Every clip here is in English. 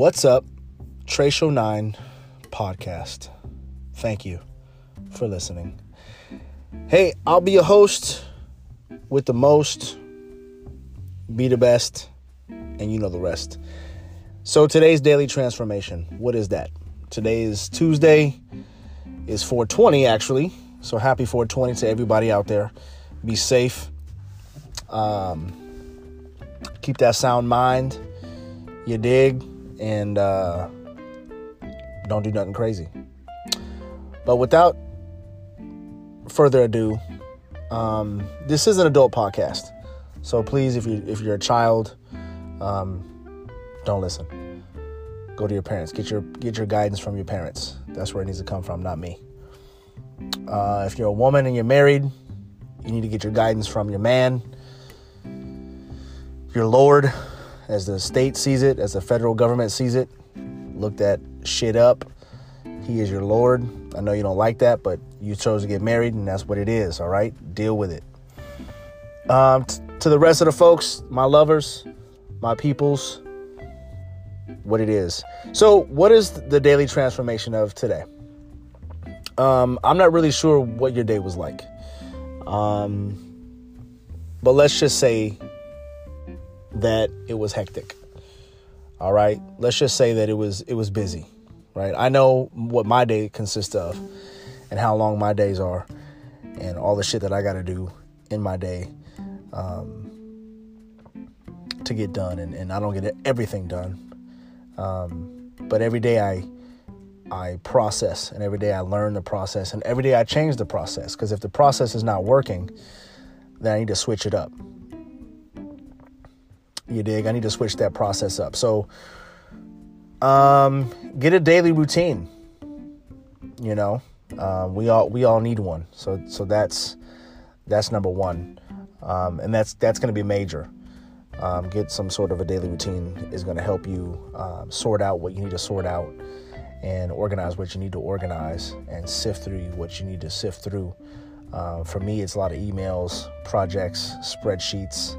What's up, Show 9 podcast. Thank you for listening. Hey, I'll be your host with the most, be the best, and you know the rest. So today's daily transformation, what is that? Today is Tuesday, is 420 actually. So happy 420 to everybody out there. Be safe. Um, keep that sound mind. You dig, and uh, don't do nothing crazy. But without further ado, um, this is an adult podcast, so please, if you if you're a child, um, don't listen. Go to your parents. Get your get your guidance from your parents. That's where it needs to come from, not me. Uh, if you're a woman and you're married, you need to get your guidance from your man, your Lord, as the state sees it, as the federal government sees it. Look that shit up. He is your Lord. I know you don't like that, but you chose to get married, and that's what it is, all right? Deal with it. Um, t- to the rest of the folks, my lovers, my peoples, what it is. So, what is the daily transformation of today? Um, I'm not really sure what your day was like. Um, but let's just say that it was hectic. All right. Let's just say that it was it was busy. Right. I know what my day consists of and how long my days are and all the shit that I got to do in my day um, to get done. And, and I don't get everything done. Um, but every day I I process and every day I learn the process and every day I change the process because if the process is not working, then I need to switch it up. You dig? I need to switch that process up. So um, get a daily routine. You know, uh, we all we all need one. So so that's that's number one, um, and that's that's going to be major. Um, get some sort of a daily routine is going to help you um, sort out what you need to sort out and organize what you need to organize and sift through what you need to sift through. Uh, for me, it's a lot of emails, projects, spreadsheets,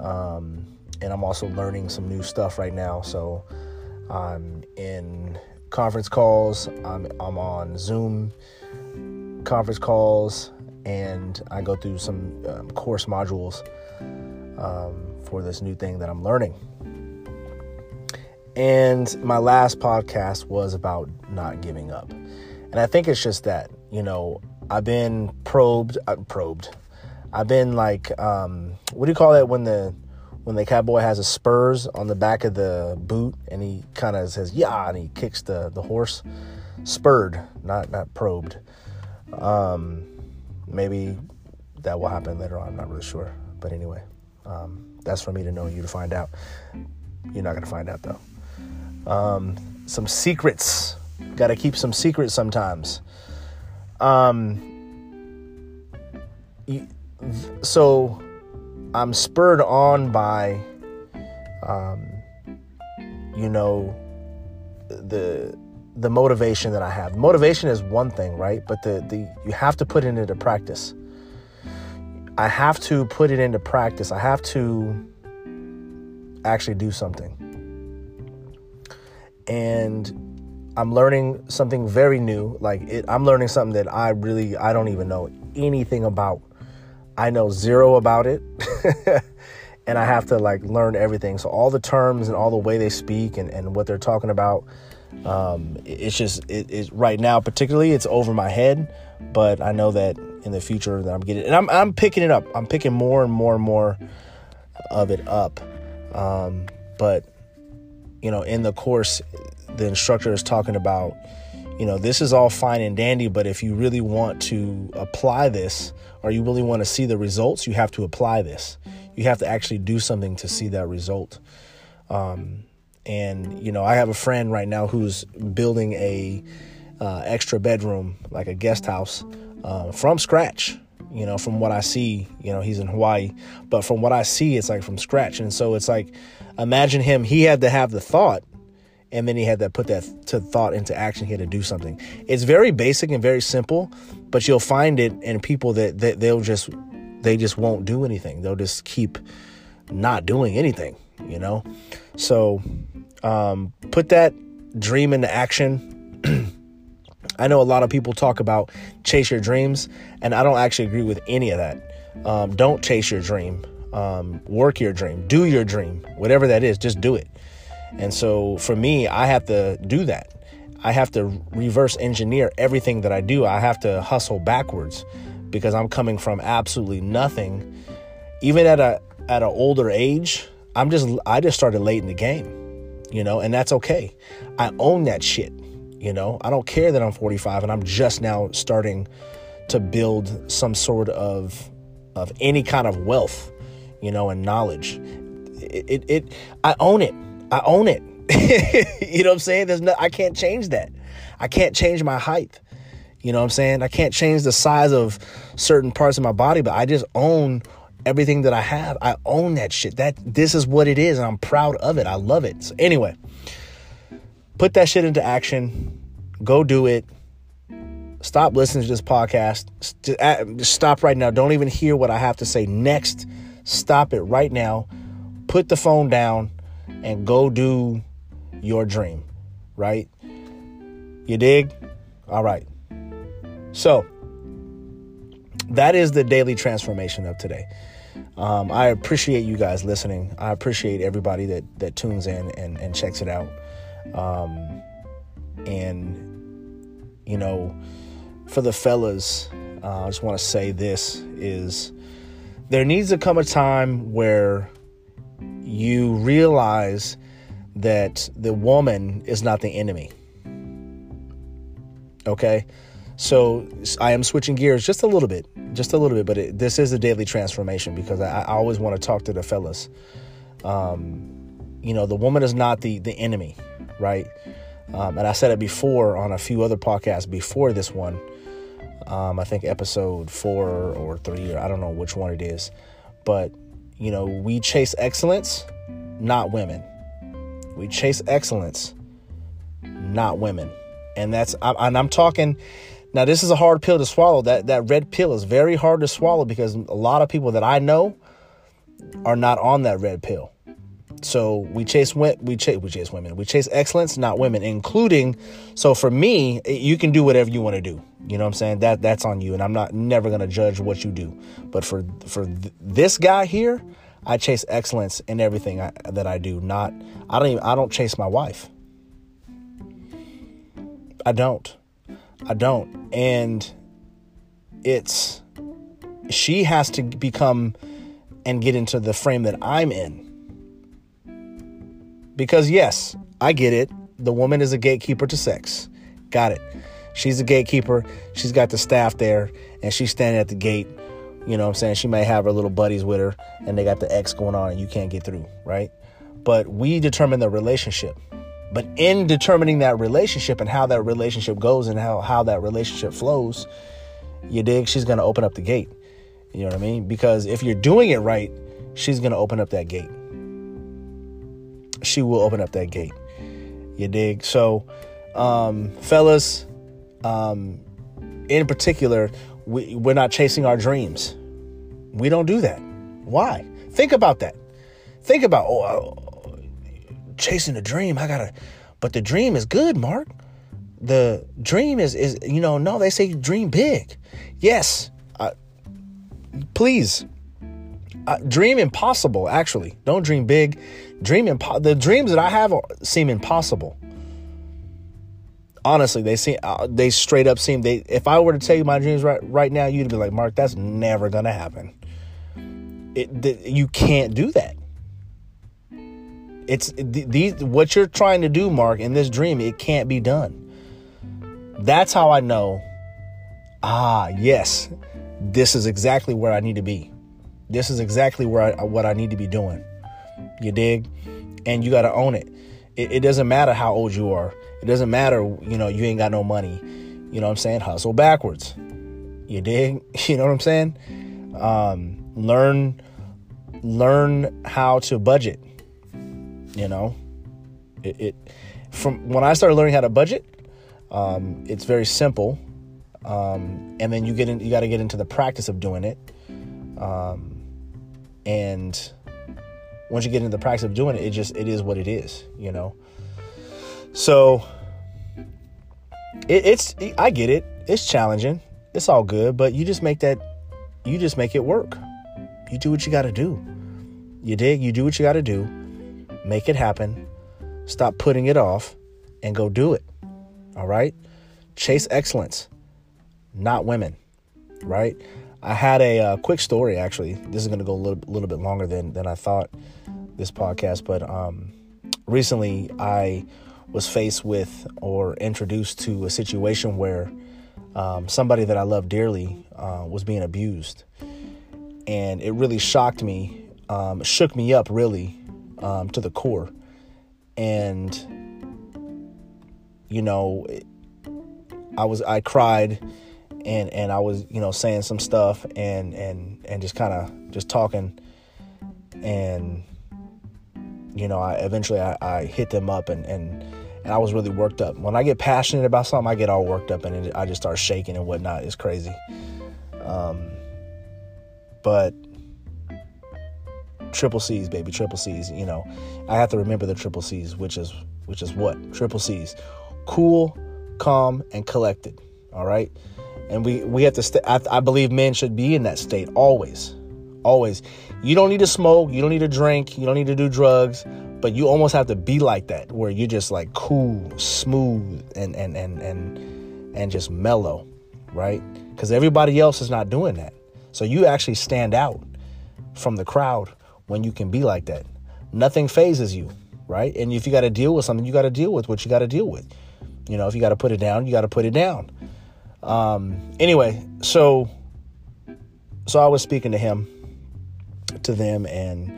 um, and I'm also learning some new stuff right now. So I'm in conference calls, I'm, I'm on Zoom conference calls, and I go through some um, course modules um, for this new thing that I'm learning. And my last podcast was about not giving up. And I think it's just that, you know, I've been probed, uh, probed. I've been like, um, what do you call that when the when the cowboy has a spurs on the back of the boot and he kind of says yeah and he kicks the the horse. Spurred not not probed. Um, maybe that will happen later on i'm not really sure. But anyway um, that's for me to know you to find out. You're not going to find out though. Um, some secrets. Got to keep some secrets sometimes. Um, so I'm spurred on by, um, you know, the the motivation that I have. Motivation is one thing, right? But the the you have to put it into practice. I have to put it into practice. I have to actually do something and I'm learning something very new. Like it, I'm learning something that I really I don't even know anything about. I know zero about it. and I have to like learn everything. So all the terms and all the way they speak and, and what they're talking about, um, it's just it, it right now particularly it's over my head. But I know that in the future that I'm getting and I'm I'm picking it up. I'm picking more and more and more of it up. Um, but you know, in the course, the instructor is talking about, you know, this is all fine and dandy, but if you really want to apply this or you really want to see the results, you have to apply this. You have to actually do something to see that result. Um, and you know, I have a friend right now who's building a uh, extra bedroom, like a guest house, uh, from scratch. You know, from what I see, you know, he's in Hawaii, but from what I see, it's like from scratch. And so it's like imagine him, he had to have the thought and then he had to put that to thought into action. He had to do something. It's very basic and very simple, but you'll find it in people that, that they'll just they just won't do anything. They'll just keep not doing anything, you know. So Um, put that dream into action. I know a lot of people talk about chase your dreams, and I don't actually agree with any of that. Um, don't chase your dream. Um, work your dream. Do your dream. Whatever that is, just do it. And so for me, I have to do that. I have to reverse engineer everything that I do. I have to hustle backwards because I'm coming from absolutely nothing. Even at a at an older age, I'm just I just started late in the game, you know, and that's okay. I own that shit. You know, I don't care that I'm 45 and I'm just now starting to build some sort of of any kind of wealth, you know, and knowledge. It, it, it I own it. I own it. you know what I'm saying? There's no I can't change that. I can't change my height. You know what I'm saying? I can't change the size of certain parts of my body, but I just own everything that I have. I own that shit. That this is what it is, and I'm proud of it. I love it. So anyway, put that shit into action. Go do it. Stop listening to this podcast. Just stop right now. Don't even hear what I have to say next. Stop it right now. Put the phone down and go do your dream, right? You dig? All right. So, that is the daily transformation of today. Um, I appreciate you guys listening. I appreciate everybody that that tunes in and, and checks it out. Um, and you know, for the fellas, uh, I just want to say this is there needs to come a time where you realize that the woman is not the enemy. Okay? So I am switching gears just a little bit, just a little bit, but it, this is a daily transformation because I, I always want to talk to the fellas. Um, you know, the woman is not the the enemy, right? Um, and I said it before on a few other podcasts before this one. Um, I think episode four or three, or I don't know which one it is, but you know, we chase excellence, not women. We chase excellence, not women. And that's and I'm talking now this is a hard pill to swallow. That that red pill is very hard to swallow because a lot of people that I know are not on that red pill. So we chase we chase we chase women. We chase excellence, not women, including so for me, you can do whatever you want to do. You know what I'm saying? That that's on you and I'm not never going to judge what you do. But for for th- this guy here, I chase excellence in everything I, that I do. Not I don't even I don't chase my wife. I don't. I don't. And it's she has to become and get into the frame that I'm in. Because yes, I get it. The woman is a gatekeeper to sex. Got it. She's a gatekeeper. She's got the staff there and she's standing at the gate you know what I'm saying? She may have her little buddies with her and they got the X going on and you can't get through, right? But we determine the relationship. But in determining that relationship and how that relationship goes and how, how that relationship flows, you dig, she's going to open up the gate. You know what I mean? Because if you're doing it right, she's going to open up that gate. She will open up that gate. You dig? So, um, fellas, um, in particular, we, we're not chasing our dreams. We don't do that. Why? Think about that. Think about, oh, uh, chasing a dream. I gotta, but the dream is good, Mark. The dream is, is you know, no, they say dream big. Yes. Please. Uh, dream impossible, actually. Don't dream big. Dream impo- The dreams that I have seem impossible honestly, they seem uh, they straight up seem they. If I were to tell you my dreams right right now, you'd be like, Mark, that's never gonna happen. It the, you can't do that. It's these what you're trying to do, Mark, in this dream. It can't be done. That's how I know. Ah, yes, this is exactly where I need to be. This is exactly where I, what I need to be doing. You dig? And you got to own it. it. It doesn't matter how old you are. It doesn't matter, you know, you ain't got no money. You know what I'm saying? Hustle backwards. You dig? You know what I'm saying? Um, learn learn how to budget. You know, it, it from when I started learning how to budget, um, it's very simple. Um, and then you get in, you got to get into the practice of doing it. Um, and once you get into the practice of doing it, it just it is what it is, you know. So it, it's I get it. It's challenging. It's all good, but you just make that you just make it work. You do what you got to do. You dig? You do what you got to do. Make it happen. Stop putting it off and go do it. All right? Chase excellence, not women, right? I had a uh, quick story actually. This is going to go a little, little bit longer than than I thought this podcast, but um, recently I was faced with or introduced to a situation where um, somebody that I love dearly uh, was being abused, and it really shocked me, um, shook me up really um, to the core, and you know, I was I cried and and I was you know saying some stuff and and and just kind of just talking and you know I eventually I, I, hit them up and and and I was really worked up. When I get passionate about something, I get all worked up and it, I just start shaking and whatnot. It's crazy. Um, but triple C's, baby, triple C's. You know, I have to remember the triple C's, which is which is what triple C's: cool, calm, and collected. All right and we we have to st- I, I believe men should be in that state always always. You don't need to smoke you don't need to drink you don't need to do drugs but you almost have to be like that where you're just like cool smooth and and and and and just mellow right? Because everybody else is not doing that. So you actually stand out from the crowd when you can be like that. Nothing fazes you right? And if you got to deal with something you got to deal with what you got to deal with. You know if you got to put it down you got to put it down um, anyway, so so I was speaking to him, to them, and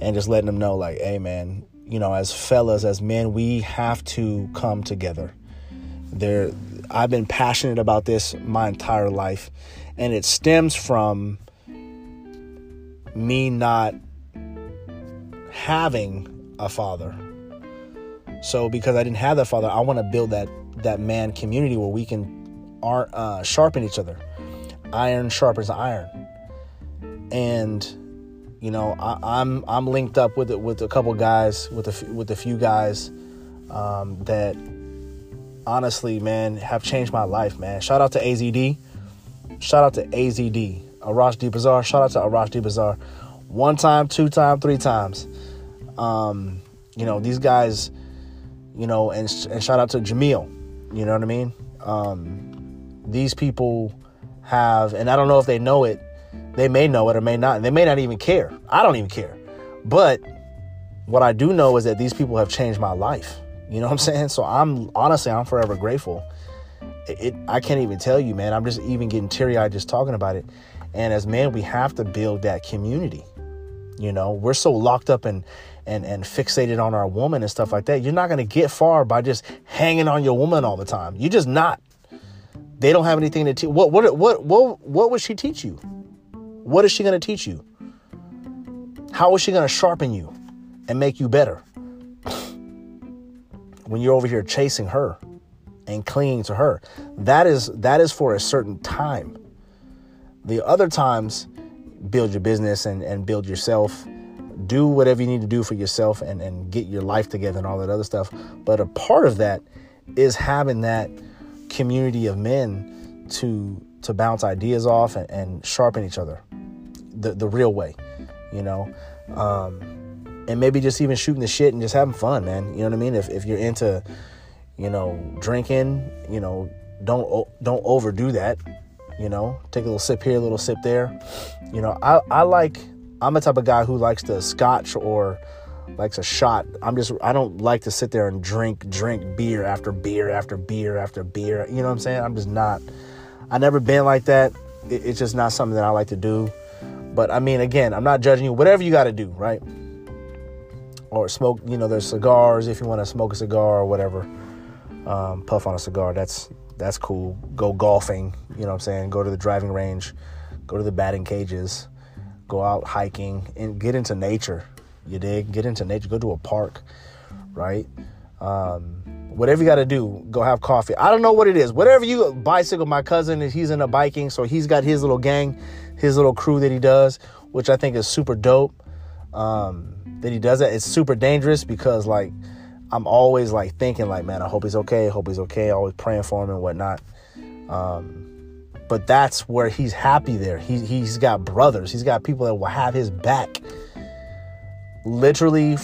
and just letting them know, like, hey, man, you know, as fellas, as men, we have to come together. There, I've been passionate about this my entire life, and it stems from me not having a father. So because I didn't have that father, I want to build that that man community where we can are uh, sharpen each other. Iron sharpens iron, and you know I, am I'm, I'm linked up with with a couple guys with a with a few guys um, that honestly, man, have changed my life, man. Shout out to AZD. Shout out to AZD. Arash D Bazaar. Shout out to Arash D Bazaar. One time, two time, three times. Um, you know these guys. You know, and and shout out to Jamil. You know what I mean? Um, these people have, and I don't know if they know it, they may know it or may not, and they may not even care. I don't even care. But what I do know is that these people have changed my life. You know what I'm mm-hmm. saying? So I'm honestly, I'm forever grateful. It, it I can't even tell you, man. I'm just even getting teary eyed just talking about it. And as men, we have to build that community. You know, we're so locked up and and and fixated on our woman and stuff like that. You're not gonna get far by just hanging on your woman all the time. You're just not. They don't have anything to teach. What what what what what would she teach you? What is she going to teach you? How is she going to sharpen you and make you better? when you're over here chasing her and clinging to her, that is that is for a certain time. The other times, build your business and, and build yourself. Do whatever you need to do for yourself and, and get your life together and all that other stuff. But a part of that is having that community of men to to bounce ideas off and, and sharpen each other the the real way, you know. Um, and maybe just even shooting the shit and just having fun, man. You know what I mean? If if you're into, you know, drinking, you know, don't don't overdo that. You know, take a little sip here, a little sip there. You know, I I like I'm the type of guy who likes the scotch or likes a shot. I'm just I don't like to sit there and drink drink beer after beer after beer after beer. You know what I'm saying? I'm just not. I never been like that. It, it's just not something that I like to do. But I mean, again, I'm not judging you. Whatever you got to do, right? Or smoke. You know, there's cigars if you want to smoke a cigar or whatever. Um, puff on a cigar. That's that's cool. Go golfing. You know what I'm saying? Go to the driving range. Go to the batting cages. Go out hiking and get into nature you dig? Get into nature. Go to a park, right? Um, whatever you got to do, go have coffee. I don't know what it is. Whatever you bicycle, my cousin he's into biking, so he's got his little gang, his little crew that he does, which I think is super dope. Um, that he does that. It's super dangerous because like I'm always like thinking like, man, I hope he's okay. Hope he's okay. Always praying for him and whatnot. Um, but that's where he's happy there. He, he's got brothers. He's got people that will have his back. Literally,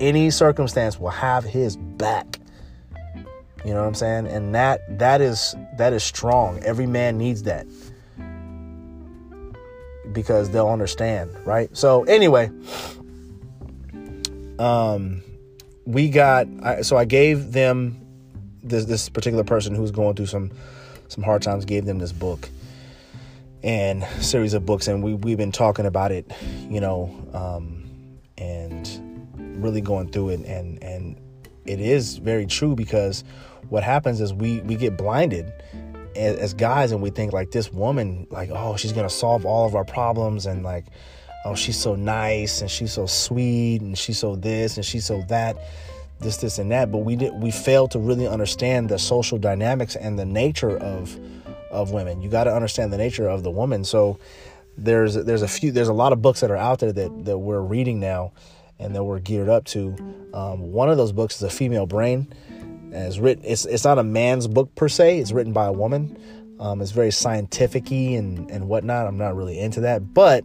any circumstance will have his back. You know what I'm saying? And that that is that is strong. Every man needs that because they'll understand, right? So anyway, um, we got I, so I gave them this this particular person who's going through some some hard times gave them this book and series of books and we we've been talking about it, you know, um, and really going through it and and it is very true because what happens is we we get blinded as, as guys and we think like this woman like oh she's gonna solve all of our problems and like oh she's so nice and she's so sweet and she's so this and she's so that this this and that. But we did we failed to really understand the social dynamics and the nature of of women. You got to understand the nature of the woman. So there's there's a few there's a lot of books that are out there that that we're reading now and that we're geared up to um, one of those books is a female brain. It's written it's, it's not a man's book per se it's written by a woman. Um, it's very scientific and and whatnot. I'm not really into that but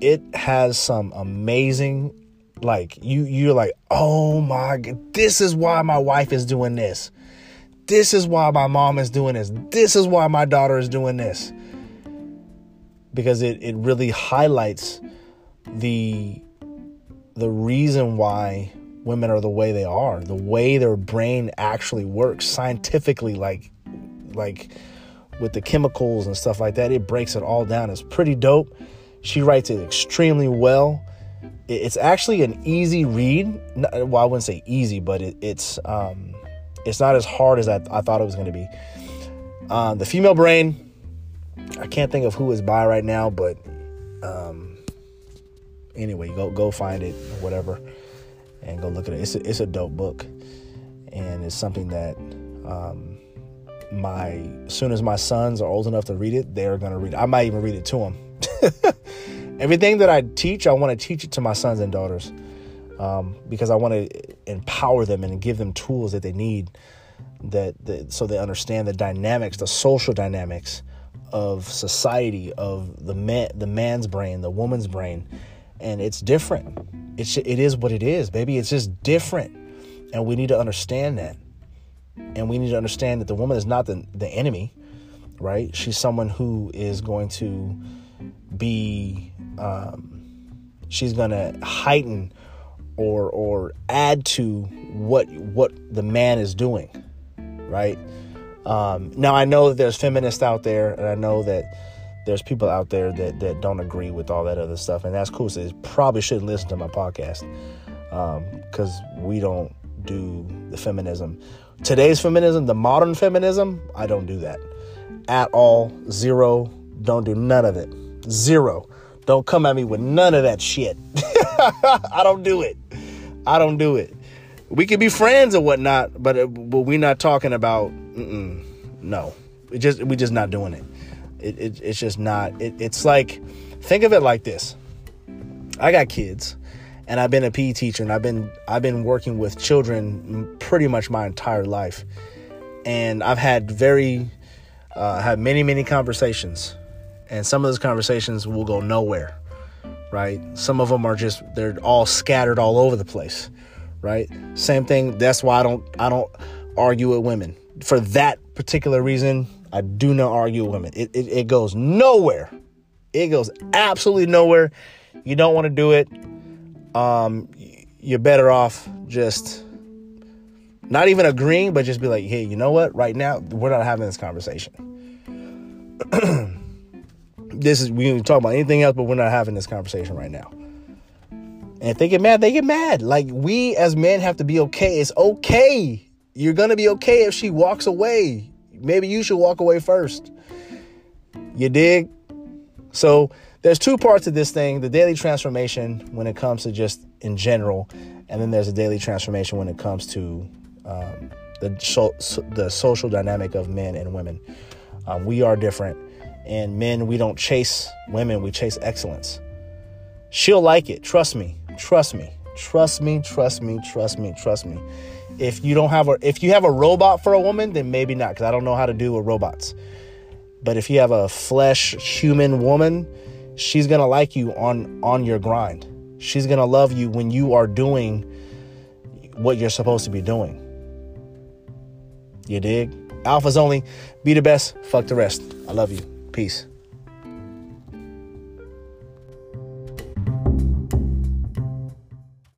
it has some amazing like you you're like oh my god this is why my wife is doing this. This is why my mom is doing this. This is why my daughter is doing this. Because it, it really highlights the the reason why women are the way they are, the way their brain actually works scientifically, like like with the chemicals and stuff like that. It breaks it all down. It's pretty dope. She writes it extremely well. It's actually an easy read. Well, I wouldn't say easy, but it, it's um, it's not as hard as I, I thought it was going to be. Um, the female brain. I can't think of who is by right now, but um, anyway, go go find it whatever and go look at it. It's a, it's a dope book, and it's something that um, my as soon as my sons are old enough to read it, they're gonna read it. I might even read it to them. Everything that I teach, I want to teach it to my sons and daughters um, because I want to empower them and give them tools that they need that, that so they understand the dynamics, the social dynamics of society, of the man, the man's brain, the woman's brain, and it's different. It's it is what it is, baby. It's just different, and we need to understand that. And we need to understand that the woman is not the the enemy, right? She's someone who is going to be. Um, she's going to heighten or or add to what what the man is doing, right? Um, now I know that there's feminists out there, and I know that there's people out there that, that don't agree with all that other stuff, and that's cool. So they probably shouldn't listen to my podcast because um, we don't do the feminism. Today's feminism, the modern feminism, I don't do that at all. Zero. Don't do none of it. Zero. Don't come at me with none of that shit. I don't do it. I don't do it. We could be friends or whatnot, but but we're not talking about. no, we just we just not doing it. It, it, it's just not. It, it's like, think of it like this. I got kids, and I've been a PE teacher, and I've been I've been working with children pretty much my entire life, and I've had very, uh, had many many conversations, and some of those conversations will go nowhere, right? Some of them are just they're all scattered all over the place, right? Same thing. That's why I don't I don't argue with women for that particular reason I do not argue with women. It, it, it goes nowhere. It goes absolutely nowhere. You don't want to do it. Um, you're better off just not even agreeing, but just be like, hey, you know what? Right now, we're not having this conversation. this is we can talk about anything else, but we're not having this conversation right now. And if they get mad, they get mad. Like we as men have to be okay. It's okay. You're gonna be okay if she walks away maybe you should walk away first. You dig? So there's two parts of this thing the daily transformation when it comes to just in general, and then there's a daily transformation when it comes to um, the, so, the social dynamic of men and women. Um, we are different. And men, we don't chase women, we chase excellence. She'll like it, trust me. Trust me. Trust me, trust me, trust me, trust me. If you don't have a if you have a robot for a woman, then maybe not cuz I don't know how to do with robots. But if you have a flesh human woman, she's to like you on on your grind. She's to love you when you are doing what you're supposed to be doing. You dig? Alphas only. Be the best. Fuck the rest. I love you. Peace.